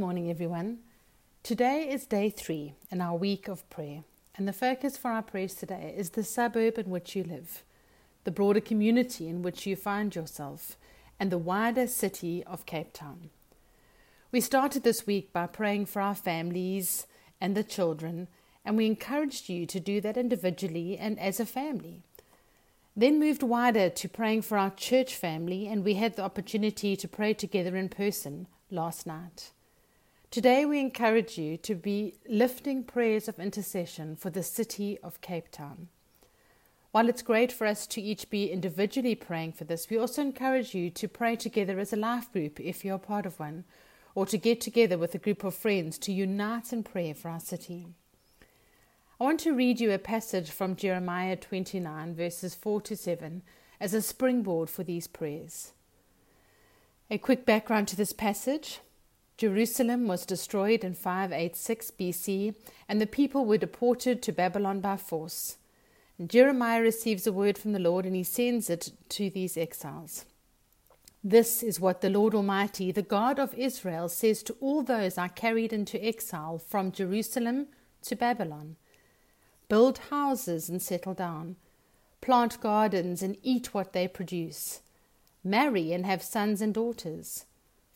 morning, everyone. Today is day three in our week of prayer, and the focus for our prayers today is the suburb in which you live, the broader community in which you find yourself, and the wider city of Cape Town. We started this week by praying for our families and the children, and we encouraged you to do that individually and as a family. Then moved wider to praying for our church family, and we had the opportunity to pray together in person last night. Today, we encourage you to be lifting prayers of intercession for the city of Cape Town. While it's great for us to each be individually praying for this, we also encourage you to pray together as a life group if you're part of one, or to get together with a group of friends to unite in prayer for our city. I want to read you a passage from Jeremiah 29, verses 4 to 7, as a springboard for these prayers. A quick background to this passage Jerusalem was destroyed in 586 BC, and the people were deported to Babylon by force. Jeremiah receives a word from the Lord, and he sends it to these exiles. This is what the Lord Almighty, the God of Israel, says to all those I carried into exile from Jerusalem to Babylon Build houses and settle down, plant gardens and eat what they produce Marry and have sons and daughters.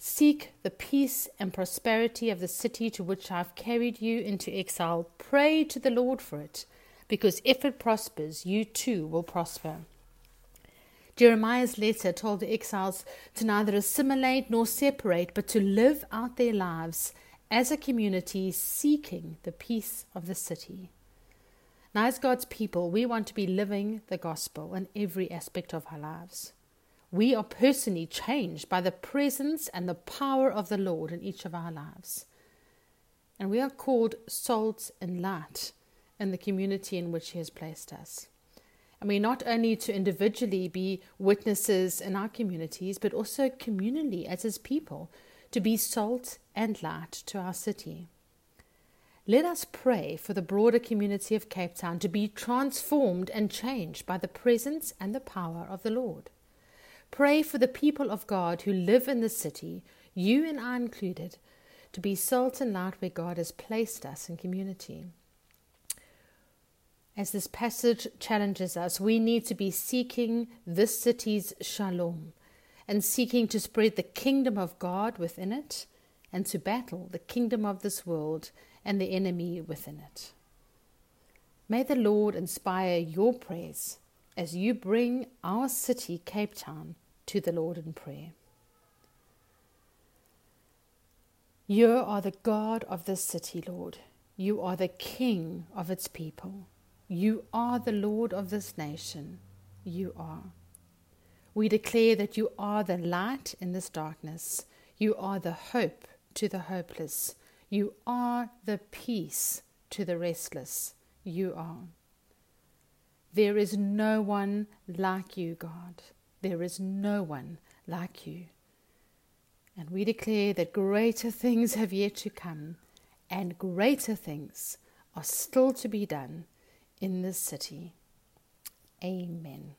Seek the peace and prosperity of the city to which I have carried you into exile. Pray to the Lord for it, because if it prospers, you too will prosper. Jeremiah's letter told the exiles to neither assimilate nor separate, but to live out their lives as a community seeking the peace of the city. Now, as God's people, we want to be living the gospel in every aspect of our lives we are personally changed by the presence and the power of the Lord in each of our lives. And we are called salt and light in the community in which He has placed us. And we not only to individually be witnesses in our communities, but also communally as His people to be salt and light to our city. Let us pray for the broader community of Cape Town to be transformed and changed by the presence and the power of the Lord. Pray for the people of God who live in the city, you and I included, to be salt and light where God has placed us in community. As this passage challenges us, we need to be seeking this city's shalom and seeking to spread the kingdom of God within it and to battle the kingdom of this world and the enemy within it. May the Lord inspire your prayers as you bring our city, Cape Town, to the Lord in prayer. You are the God of this city, Lord. You are the King of its people. You are the Lord of this nation. You are. We declare that you are the light in this darkness. You are the hope to the hopeless. You are the peace to the restless. You are. There is no one like you, God. There is no one like you. And we declare that greater things have yet to come, and greater things are still to be done in this city. Amen.